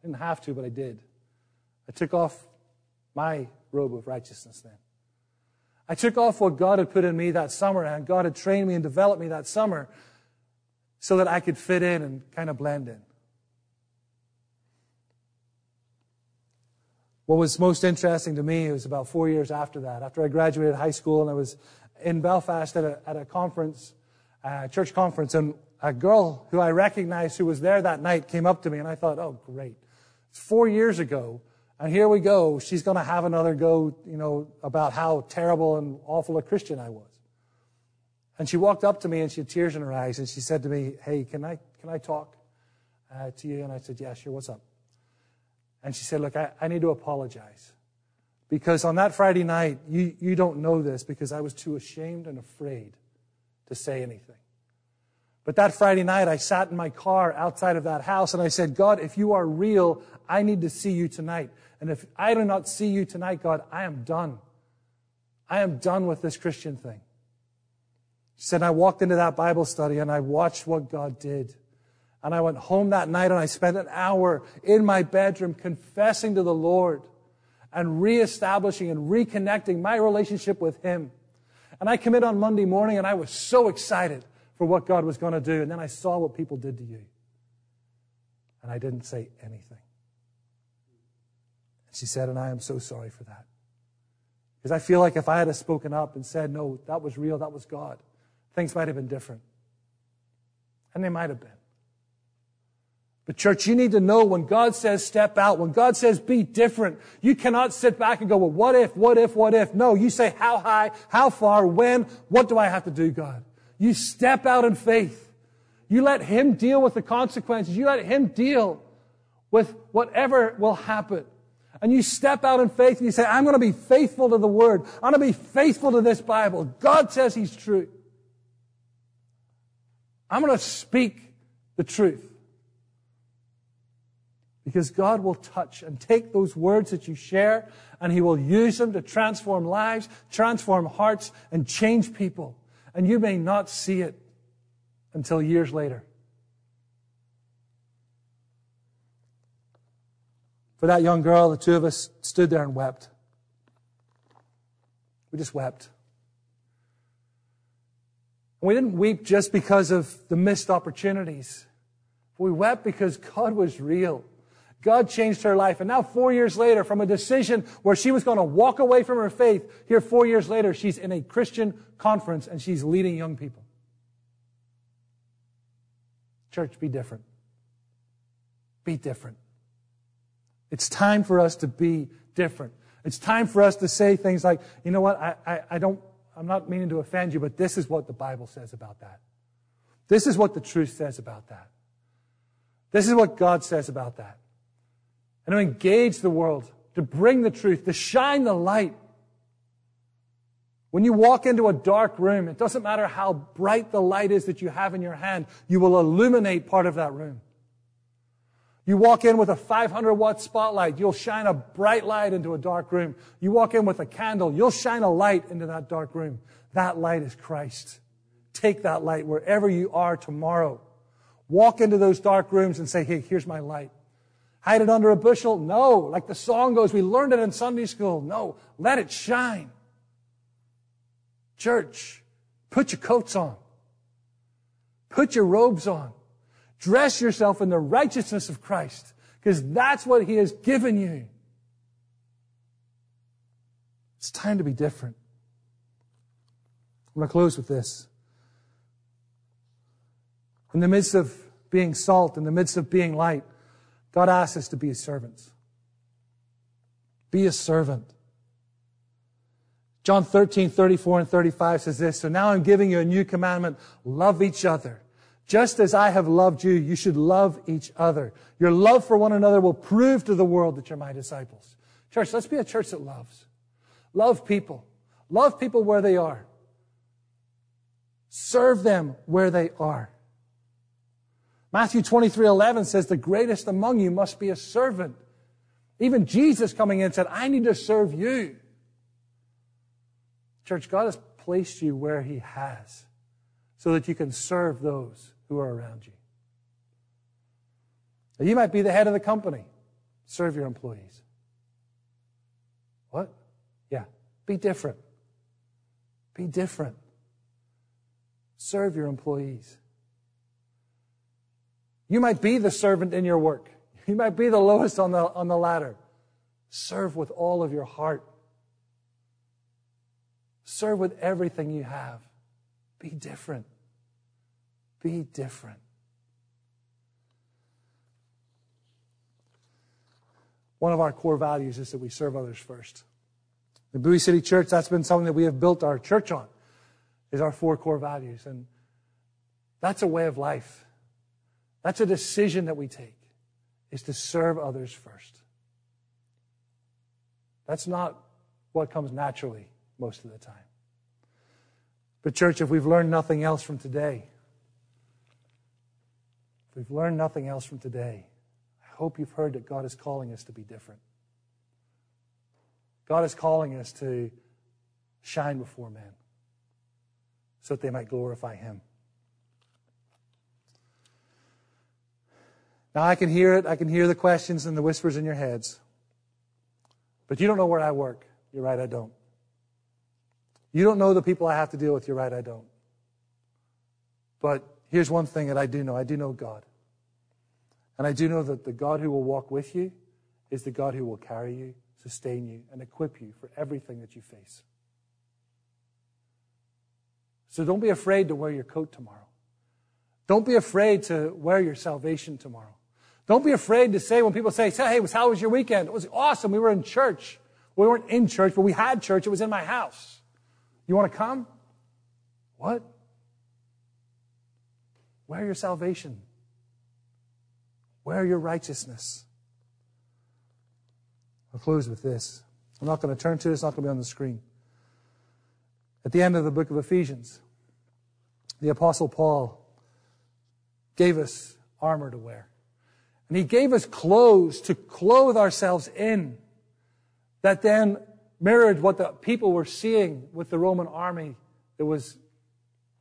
I didn't have to, but I did. I took off my robe of righteousness then. I took off what God had put in me that summer, and God had trained me and developed me that summer so that I could fit in and kind of blend in. What was most interesting to me was about four years after that, after I graduated high school, and I was in Belfast at a, at a conference, a church conference, and a girl who I recognized who was there that night came up to me, and I thought, oh, great. It's four years ago, and here we go. She's going to have another go, you know, about how terrible and awful a Christian I was. And she walked up to me and she had tears in her eyes and she said to me, Hey, can I, can I talk uh, to you? And I said, Yeah, sure. What's up? And she said, Look, I, I need to apologize. Because on that Friday night, you, you don't know this because I was too ashamed and afraid to say anything. But that Friday night, I sat in my car outside of that house and I said, God, if you are real, I need to see you tonight. And if I do not see you tonight, God, I am done. I am done with this Christian thing. She said, I walked into that Bible study and I watched what God did. And I went home that night and I spent an hour in my bedroom confessing to the Lord and reestablishing and reconnecting my relationship with Him. And I came in on Monday morning and I was so excited for what God was going to do. And then I saw what people did to you. And I didn't say anything. She said, and I am so sorry for that. Because I feel like if I had spoken up and said, no, that was real, that was God, things might have been different. And they might have been. But church, you need to know when God says step out, when God says be different, you cannot sit back and go, well, what if, what if, what if? No, you say how high, how far, when, what do I have to do, God? You step out in faith. You let Him deal with the consequences. You let Him deal with whatever will happen. And you step out in faith and you say, I'm going to be faithful to the Word. I'm going to be faithful to this Bible. God says He's true. I'm going to speak the truth. Because God will touch and take those words that you share and He will use them to transform lives, transform hearts, and change people. And you may not see it until years later. For that young girl, the two of us stood there and wept. We just wept. We didn't weep just because of the missed opportunities. We wept because God was real. God changed her life. And now, four years later, from a decision where she was going to walk away from her faith, here, four years later, she's in a Christian conference and she's leading young people. Church, be different. Be different. It's time for us to be different. It's time for us to say things like, you know what, I, I, I don't, I'm not meaning to offend you, but this is what the Bible says about that. This is what the truth says about that. This is what God says about that. And to engage the world, to bring the truth, to shine the light. When you walk into a dark room, it doesn't matter how bright the light is that you have in your hand, you will illuminate part of that room. You walk in with a 500 watt spotlight, you'll shine a bright light into a dark room. You walk in with a candle, you'll shine a light into that dark room. That light is Christ. Take that light wherever you are tomorrow. Walk into those dark rooms and say, hey, here's my light. Hide it under a bushel? No. Like the song goes, we learned it in Sunday school. No. Let it shine. Church, put your coats on. Put your robes on. Dress yourself in the righteousness of Christ because that's what He has given you. It's time to be different. I'm going to close with this. In the midst of being salt, in the midst of being light, God asks us to be His servants. Be a servant. John 13, 34 and 35 says this, So now I'm giving you a new commandment. Love each other. Just as I have loved you, you should love each other. Your love for one another will prove to the world that you're my disciples. Church, let's be a church that loves. Love people. Love people where they are. Serve them where they are. Matthew 23, 11 says, the greatest among you must be a servant. Even Jesus coming in said, I need to serve you. Church, God has placed you where He has so that you can serve those who are around you. You might be the head of the company. Serve your employees. What? Yeah. Be different. Be different. Serve your employees. You might be the servant in your work. You might be the lowest on the, on the ladder. Serve with all of your heart. Serve with everything you have. Be different. Be different. One of our core values is that we serve others first. The Bowie City Church, that's been something that we have built our church on, is our four core values. And that's a way of life. That's a decision that we take, is to serve others first. That's not what comes naturally most of the time. But, church, if we've learned nothing else from today, we've learned nothing else from today, I hope you've heard that God is calling us to be different. God is calling us to shine before men so that they might glorify Him. Now, I can hear it. I can hear the questions and the whispers in your heads. But you don't know where I work. You're right, I don't. You don't know the people I have to deal with. You're right, I don't. But here's one thing that I do know I do know God. And I do know that the God who will walk with you is the God who will carry you, sustain you, and equip you for everything that you face. So don't be afraid to wear your coat tomorrow. Don't be afraid to wear your salvation tomorrow. Don't be afraid to say when people say, hey, how was your weekend? It was awesome. We were in church. We weren't in church, but we had church. It was in my house. You want to come? What? Wear your salvation. Wear your righteousness. I'll close with this. I'm not going to turn to it, it's not going to be on the screen. At the end of the book of Ephesians, the Apostle Paul gave us armor to wear. And He gave us clothes to clothe ourselves in that then mirrored what the people were seeing with the Roman army that was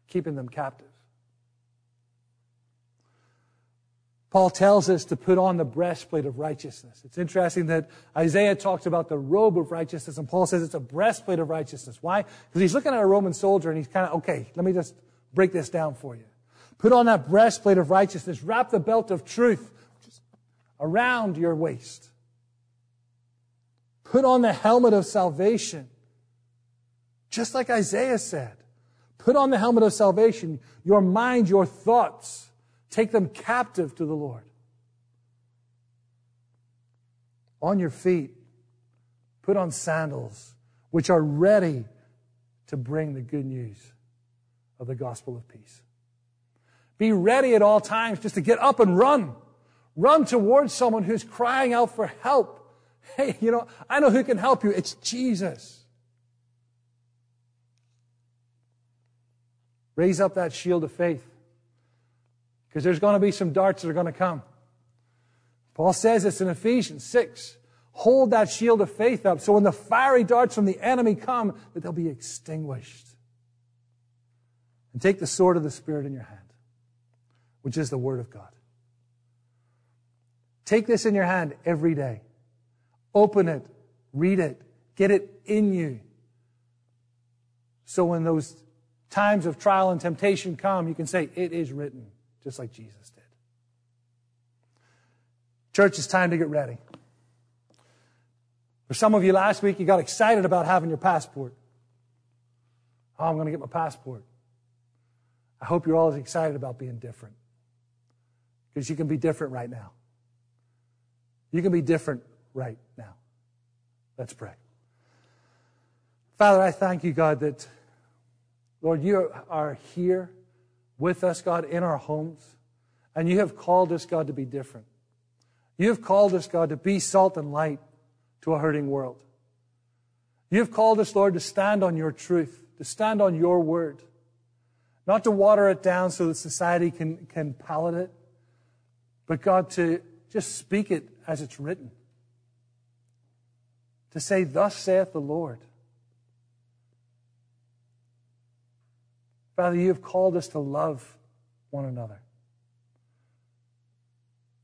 keeping them captive. Paul tells us to put on the breastplate of righteousness. It's interesting that Isaiah talks about the robe of righteousness, and Paul says it's a breastplate of righteousness. Why? Because he's looking at a Roman soldier and he's kind of, okay, let me just break this down for you. Put on that breastplate of righteousness. Wrap the belt of truth around your waist. Put on the helmet of salvation. Just like Isaiah said. Put on the helmet of salvation, your mind, your thoughts Take them captive to the Lord. On your feet, put on sandals which are ready to bring the good news of the gospel of peace. Be ready at all times just to get up and run. Run towards someone who's crying out for help. *laughs* Hey, you know, I know who can help you. It's Jesus. Raise up that shield of faith. Because there's going to be some darts that are going to come. Paul says this in Ephesians 6. Hold that shield of faith up so when the fiery darts from the enemy come, that they'll be extinguished. And take the sword of the Spirit in your hand, which is the Word of God. Take this in your hand every day. Open it, read it, get it in you. So when those times of trial and temptation come, you can say, It is written just like Jesus did. Church, it's time to get ready. For some of you last week, you got excited about having your passport. Oh, I'm going to get my passport. I hope you're all as excited about being different. Because you can be different right now. You can be different right now. Let's pray. Father, I thank you, God, that, Lord, you are here with us, God, in our homes. And you have called us, God, to be different. You have called us, God, to be salt and light to a hurting world. You have called us, Lord, to stand on your truth, to stand on your word, not to water it down so that society can, can palate it, but God, to just speak it as it's written. To say, Thus saith the Lord. Father, you have called us to love one another.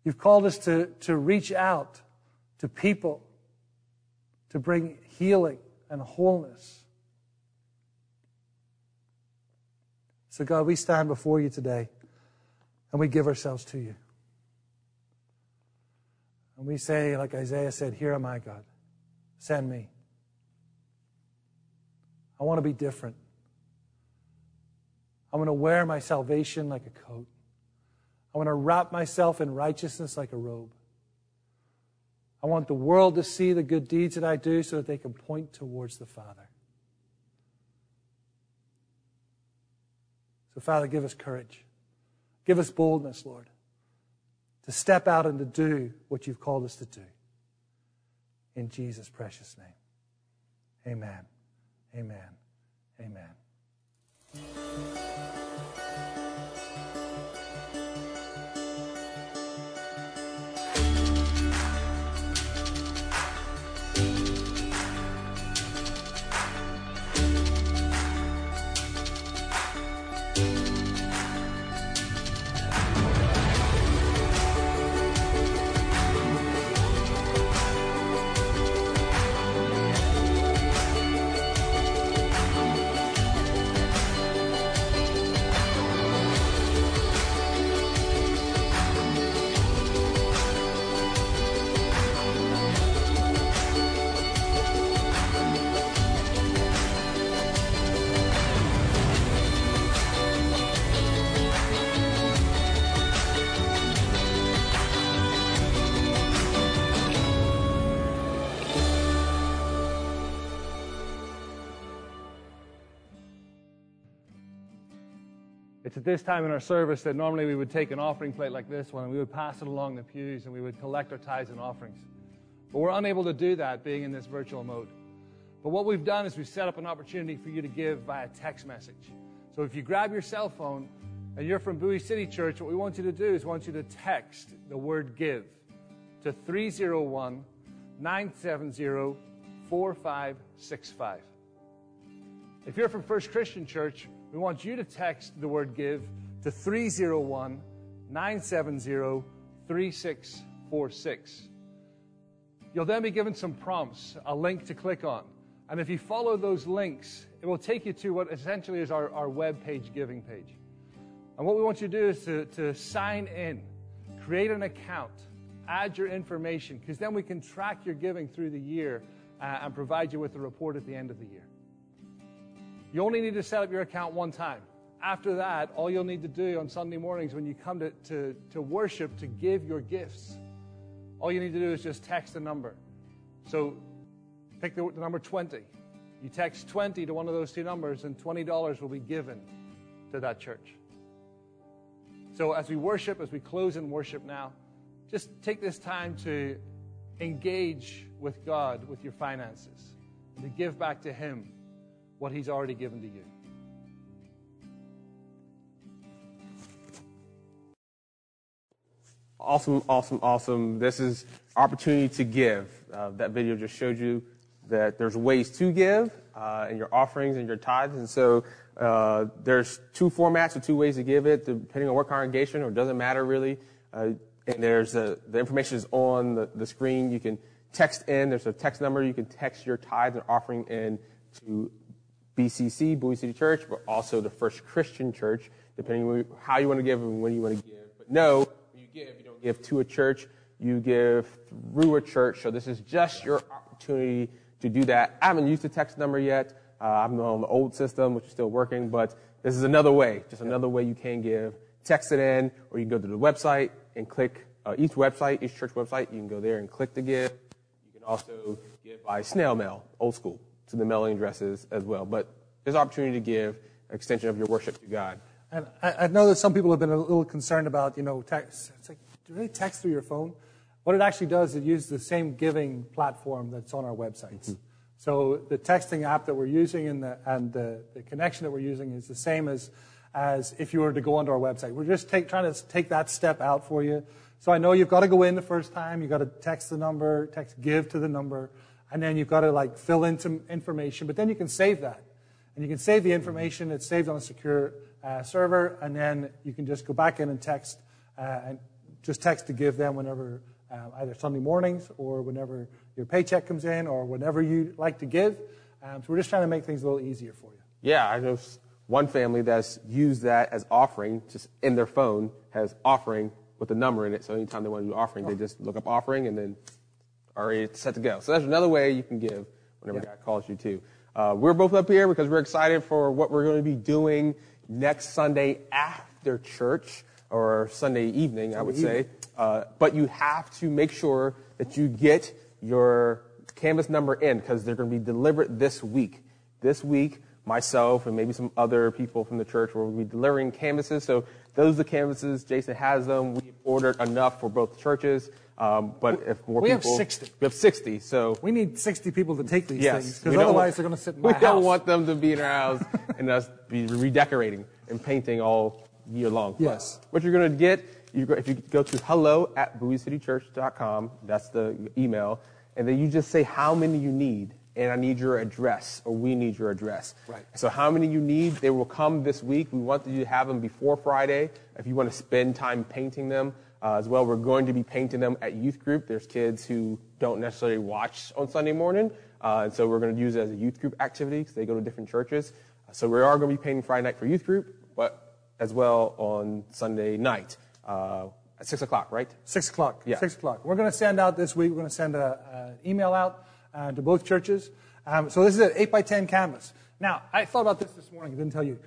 You've called us to, to reach out to people to bring healing and wholeness. So, God, we stand before you today and we give ourselves to you. And we say, like Isaiah said, Here am I, God. Send me. I want to be different. I'm going to wear my salvation like a coat. I want to wrap myself in righteousness like a robe. I want the world to see the good deeds that I do so that they can point towards the Father. So, Father, give us courage. Give us boldness, Lord, to step out and to do what you've called us to do. In Jesus' precious name. Amen. Amen. Amen. It's at this time in our service that normally we would take an offering plate like this one and we would pass it along the pews and we would collect our tithes and offerings. But we're unable to do that being in this virtual mode. But what we've done is we've set up an opportunity for you to give via text message. So if you grab your cell phone, and you're from Bowie City Church, what we want you to do is want you to text the word give to 301 970 4565. If you're from First Christian Church, we want you to text the word give to 301 970 3646. You'll then be given some prompts, a link to click on. And if you follow those links, it will take you to what essentially is our, our web page giving page. And what we want you to do is to, to sign in, create an account, add your information, because then we can track your giving through the year uh, and provide you with a report at the end of the year. You only need to set up your account one time. After that, all you'll need to do on Sunday mornings when you come to, to, to worship to give your gifts, all you need to do is just text a number. So pick the, the number 20. You text 20 to one of those two numbers, and $20 will be given to that church. So as we worship, as we close in worship now, just take this time to engage with God with your finances and to give back to Him what He's already given to you. Awesome, awesome, awesome. This is opportunity to give. Uh, that video just showed you that there's ways to give uh, in your offerings and your tithes. And so uh, there's two formats or two ways to give it, depending on what congregation, or doesn't matter really. Uh, and there's a, the information is on the, the screen. You can text in. There's a text number. You can text your tithes and offering in to BCC, Bowie City Church, but also the First Christian Church, depending on how you want to give and when you want to give. But no, you give, you don't give to a church. You give through a church. So this is just your opportunity to do that. I haven't used the text number yet. Uh, I'm on the old system, which is still working, but this is another way, just another way you can give. Text it in, or you can go to the website and click uh, each website, each church website. You can go there and click to give. You can also give by snail mail, old school, to the mailing addresses as well. But there's opportunity to give an extension of your worship to God. And I, I know that some people have been a little concerned about, you know, text. It's like, do really text through your phone? What it actually does is it uses the same giving platform that's on our websites. Mm-hmm. So the texting app that we're using and the, and the, the connection that we're using is the same as, as if you were to go onto our website. We're just take, trying to take that step out for you. So I know you've got to go in the first time. You've got to text the number, text give to the number, and then you've got to like fill in some information. But then you can save that. And you can save the information. It's saved on a secure uh, server, and then you can just go back in and text uh, and just text to give them whenever uh, either Sunday mornings or whenever your paycheck comes in or whenever you like to give. Um, so we're just trying to make things a little easier for you. Yeah, I know one family that's used that as offering, just in their phone, has offering with a number in it. So anytime they want to do offering, oh. they just look up offering and then already set to go. So that's another way you can give whenever yeah. God calls you to. Uh, we're both up here because we're excited for what we're going to be doing next Sunday after church or Sunday evening, I would say. Uh, but you have to make sure that you get your canvas number in because they're going to be delivered this week. This week, myself and maybe some other people from the church will be delivering canvases. So those are the canvases. Jason has them. We ordered enough for both churches. Um, but if more people. we people, have 60. We have 60. So we need 60 people to take these yes, things because otherwise they're going to sit in my we house. We don't want them to be in our house *laughs* and us be redecorating and painting all year long. Yes. But what you're going to get, you go, if you go to hello at bowiecitychurch.com, that's the email, and then you just say how many you need, and I need your address, or we need your address. Right. So how many you need, they will come this week. We want you to have them before Friday if you want to spend time painting them. Uh, as well, we're going to be painting them at youth group. There's kids who don't necessarily watch on Sunday morning, uh, and so we're going to use it as a youth group activity because they go to different churches. Uh, so we are going to be painting Friday night for youth group, but as well on Sunday night uh, at 6 o'clock, right? 6 o'clock. Yeah. 6 o'clock. We're going to send out this week, we're going to send an email out uh, to both churches. Um, so this is an 8 by 10 canvas. Now, I thought about this this morning. I didn't tell you.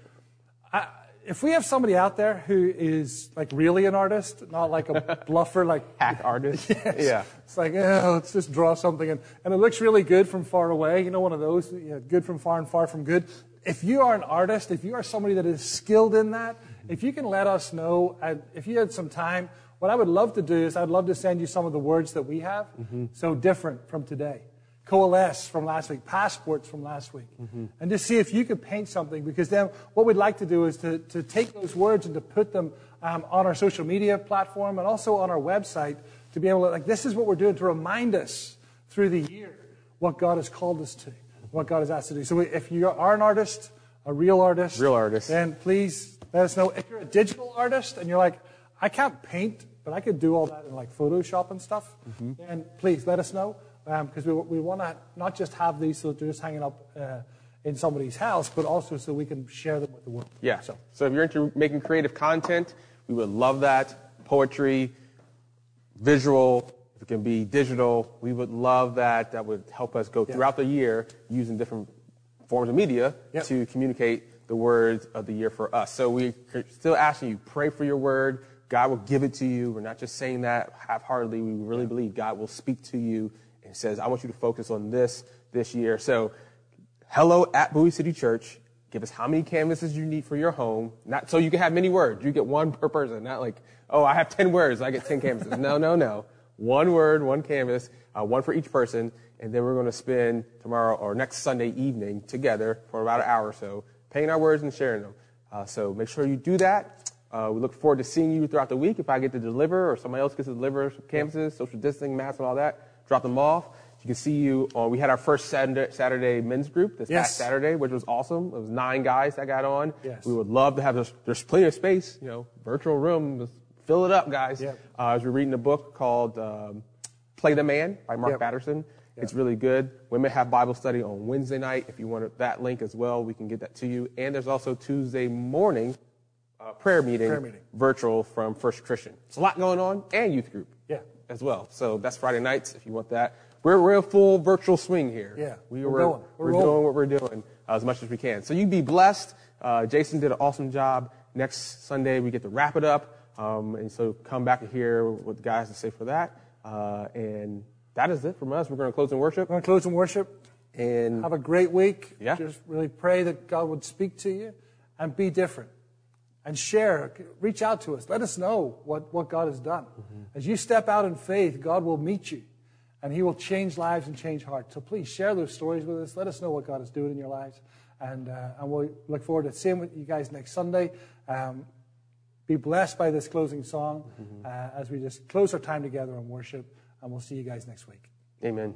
I, if we have somebody out there who is like really an artist, not like a *laughs* bluffer, like hack artist, *laughs* yes. yeah, it's like oh, let's just draw something, and, and it looks really good from far away. You know, one of those, you know, good from far and far from good. If you are an artist, if you are somebody that is skilled in that, if you can let us know, if you had some time, what I would love to do is I'd love to send you some of the words that we have, mm-hmm. so different from today. Coalesce from last week, passports from last week, and just see if you could paint something. Because then what we'd like to do is to, to take those words and to put them um, on our social media platform and also on our website to be able to, like, this is what we're doing to remind us through the year what God has called us to, what God has asked to do. So if you are an artist, a real artist, Real artist. then please let us know. If you're a digital artist and you're like, I can't paint, but I could do all that in like Photoshop and stuff, then please let us know because we, we want to not just have these so they're just hanging up uh, in somebody's house, but also so we can share them with the world. Yeah. So So if you're into making creative content, we would love that. Poetry, visual, if it can be digital, we would love that. That would help us go Yeah. throughout the year using different forms of media Yep. to communicate the words of the year for us. So we're still asking you, pray for your word. God will give it to you. We're not just saying that half-heartedly. We really believe God will speak to you and says, I want you to focus on this this year. So hello at Bowie City Church. Give us how many canvases you need for your home. Not so you can have many words. You get one per person. Not like, oh, I have 10 words. I get 10 canvases. No, no, no. One word, one canvas, uh, one for each person. And then we're going to spend tomorrow or next Sunday evening together for about an hour or so, painting our words and sharing them. Uh, so make sure you do that. Uh, we look forward to seeing you throughout the week. If I get to deliver or somebody else gets to deliver canvases, social distancing, masks, and all that, drop them off. You can see you. On, we had our first Saturday, men's group this Yes. past Saturday, which was awesome. It was nine guys that got on. Yes. We would love to have this. There's plenty of space, you know, virtual room. Fill it up, guys. Yep. Uh, as we're reading a book called um, Play the Man by Mark Yep. Batterson. It's really good. Women have Bible study on Wednesday night. If you want that link as well, we can get that to you. And there's also Tuesday morning uh, prayer meeting, Prayer meeting. virtual from First Christian. It's a lot going on, and youth group. As well. So that's Friday nights if you want that. We're, we're in full virtual swing here. Yeah, we we're were, going. We're we're doing what we're doing uh, as much as we can. So you be blessed. Uh, Jason did an awesome job. Next Sunday we get to wrap it up, um, and so come back and hear what the guys have to say for that. Uh, and that is it from us. We're going to close in worship. we're going to close in worship. And Have a great week. Yeah. Just really pray that God would speak to you and be different. And share, reach out to us. Let us know what, what God has done. As you step out in faith, God will meet you and He will change lives and change hearts. So please share those stories with us. Let us know what God is doing in your lives. And, uh, and we'll look forward to seeing with you guys next Sunday. Um, be blessed by this closing song uh, as we just close our time together in worship. And we'll see you guys next week. amen.